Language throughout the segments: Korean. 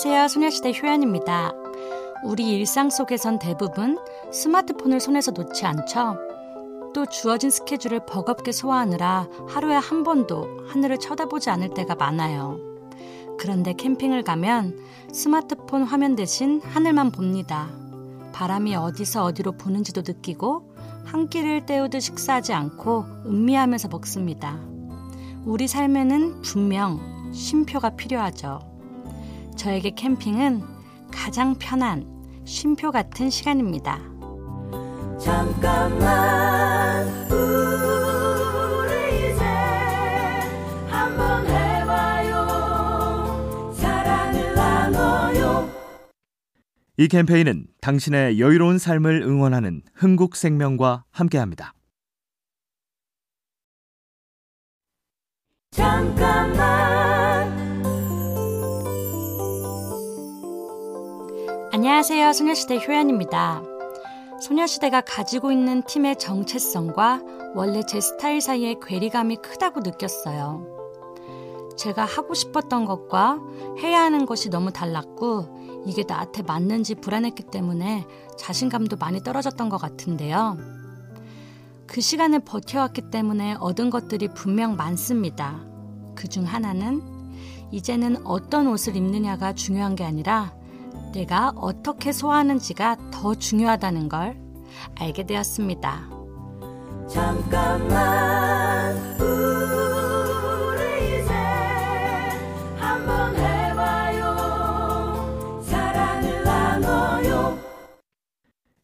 안녕하세요. 소녀시대 효연입니다. 우리 일상 속에선 대부분 스마트폰을 손에서 놓지 않죠? 또 주어진 스케줄을 버겁게 소화하느라 하루에 한 번도 하늘을 쳐다보지 않을 때가 많아요. 그런데 캠핑을 가면 스마트폰 화면 대신 하늘만 봅니다. 바람이 어디서 어디로 부는지도 느끼고 한 끼를 때우듯 식사하지 않고 음미하면서 먹습니다. 우리 삶에는 분명 쉼표가 필요하죠. 저에게 캠핑은 가장 편한 쉼표 같은 시간입니다. 이 캠페인은 당신의 여유로운 삶을 응원하는 흥국생명과 함께합니다. 잠깐만 안녕하세요. 소녀시대 효연입니다. 소녀시대가 가지고 있는 팀의 정체성과 원래 제 스타일 사이의 괴리감이 크다고 느꼈어요. 제가 하고 싶었던 것과 해야 하는 것이 너무 달랐고 이게 나한테 맞는지 불안했기 때문에 자신감도 많이 떨어졌던 것 같은데요. 그 시간을 버텨왔기 때문에 얻은 것들이 분명 많습니다. 그 중 하나는 이제는 어떤 옷을 입느냐가 중요한 게 아니라 내가 어떻게 소화하는지가 더 중요하다는 걸 알게 되었습니다. 잠깐만 우리 이제 한번 해봐요 사랑을 나눠요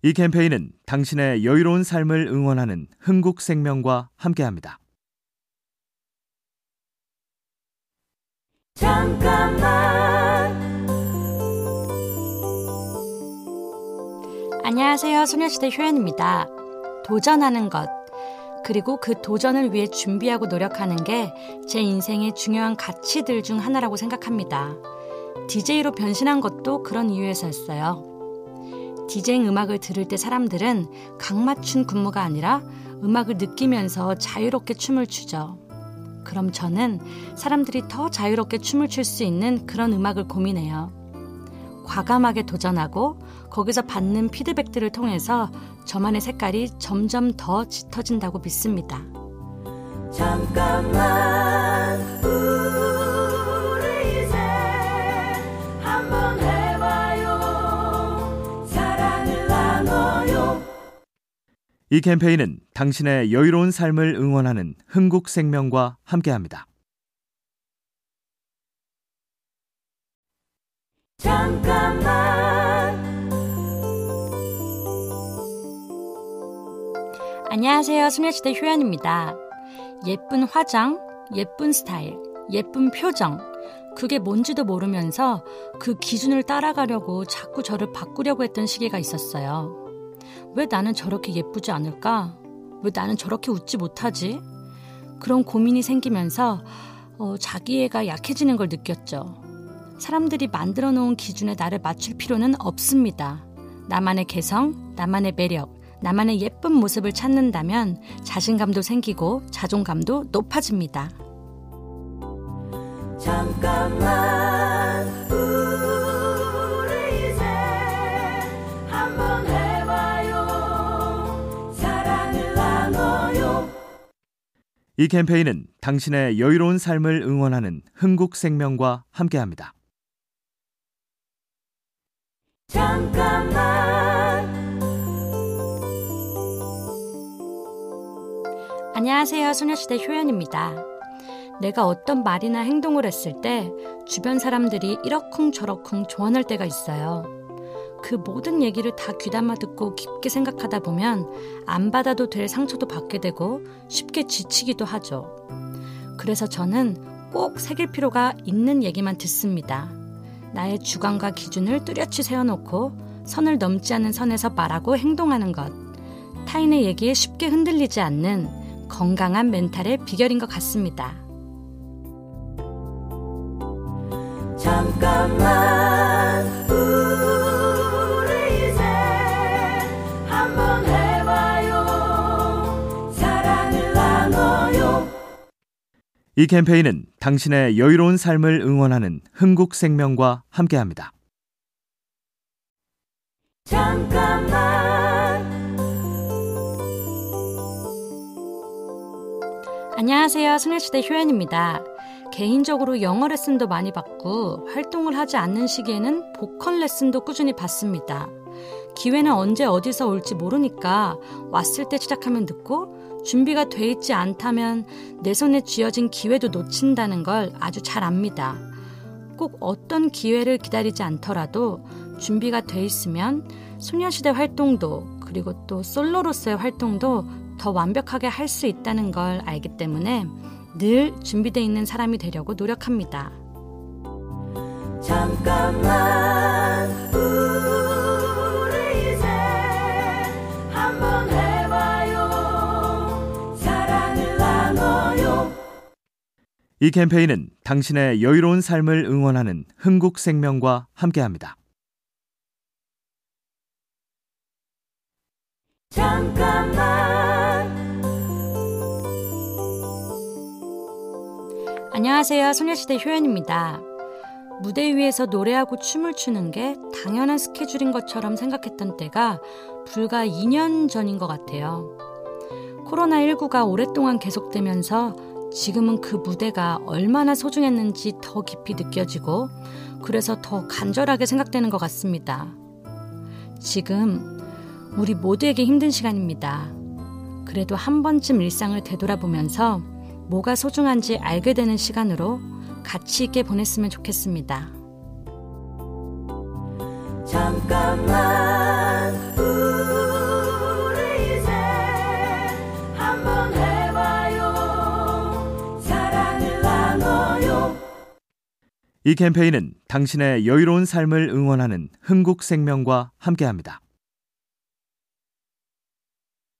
이 캠페인은 당신의 여유로운 삶을 응원하는 흥국생명과 함께합니다. 잠깐 안녕하세요. 소녀시대 효연입니다. 도전하는 것, 그리고 그 도전을 위해 준비하고 노력하는 게 제 인생의 중요한 가치들 중 하나라고 생각합니다. DJ로 변신한 것도 그런 이유에서였어요. 디제잉 음악을 들을 때 사람들은 각 맞춘 군무가 아니라 음악을 느끼면서 자유롭게 춤을 추죠. 그럼 저는 사람들이 더 자유롭게 춤을 출 수 있는 그런 음악을 고민해요. 과감하게 도전하고 거기서 받는 피드백들을 통해서 저만의 색깔이 점점 더 짙어진다고 믿습니다. 잠깐만 우리 이제 한번 해봐요 사랑을 나눠요 이 캠페인은 당신의 여유로운 삶을 응원하는 흥국생명과 함께합니다. 잠깐만 안녕하세요. 소녀시대 효연입니다. 예쁜 화장, 예쁜 스타일, 예쁜 표정. 그게 뭔지도 모르면서 그 기준을 따라가려고 자꾸 저를 바꾸려고 했던 시기가 있었어요. 왜 나는 저렇게 예쁘지 않을까? 왜 나는 저렇게 웃지 못하지? 그런 고민이 생기면서 어, 자기애가 약해지는 걸 느꼈죠. 사람들이 만들어 놓은 기준에 나를 맞출 필요는 없습니다. 나만의 개성, 나만의 매력, 나만의 예쁜 모습을 찾는다면 자신감도 생기고 자존감도 높아집니다. 잠깐만 우리 이제 한번 해봐요 사랑을 나눠요 이 캠페인은 당신의 여유로운 삶을 응원하는 흥국생명과 함께합니다. 잠깐만 안녕하세요. 소녀시대 효연입니다. 내가 어떤 말이나 행동을 했을 때 주변 사람들이 이러쿵저러쿵 조언할 때가 있어요. 그 모든 얘기를 다 귀담아 듣고 깊게 생각하다 보면 안 받아도 될 상처도 받게 되고 쉽게 지치기도 하죠. 그래서 저는 꼭 새길 필요가 있는 얘기만 듣습니다. 나의 주관과 기준을 뚜렷이 세워놓고 선을 넘지 않는 선에서 말하고 행동하는 것. 타인의 얘기에 쉽게 흔들리지 않는 건강한 멘탈의 비결인 것 같습니다. 잠깐만 이 캠페인은 당신의 여유로운 삶을 응원하는 흥국생명과 함께합니다. 잠깐만 안녕하세요. 소녀시대 효연입니다. 개인적으로 영어 레슨도 많이 받고 활동을 하지 않는 시기에는 보컬 레슨도 꾸준히 받습니다. 기회는 언제 어디서 올지 모르니까 왔을 때 시작하면 늦고 준비가 돼 있지 않다면 내 손에 쥐어진 기회도 놓친다는 걸 아주 잘 압니다. 꼭 어떤 기회를 기다리지 않더라도 준비가 돼 있으면 소녀시대 활동도 그리고 또 솔로로서의 활동도 더 완벽하게 할 수 있다는 걸 알기 때문에 늘 준비되어 있는 사람이 되려고 노력합니다. 잠깐만 이 캠페인은 당신의 여유로운 삶을 응원하는 흥국생명과 함께합니다. 잠깐만 안녕하세요. 소녀시대 효연입니다. 무대 위에서 노래하고 춤을 추는 게 당연한 스케줄인 것처럼 생각했던 때가 불과 2년 전인 것 같아요. 코로나19가 오랫동안 계속되면서 지금은 그 무대가 얼마나 소중했는지 더 깊이 느껴지고 그래서 더 간절하게 생각되는 것 같습니다. 지금 우리 모두에게 힘든 시간입니다. 그래도 한 번쯤 일상을 되돌아보면서 뭐가 소중한지 알게 되는 시간으로 가치 있게 보냈으면 좋겠습니다. 잠깐만 이 캠페인은 당신의 여유로운 삶을 응원하는 흥국생명과 함께합니다.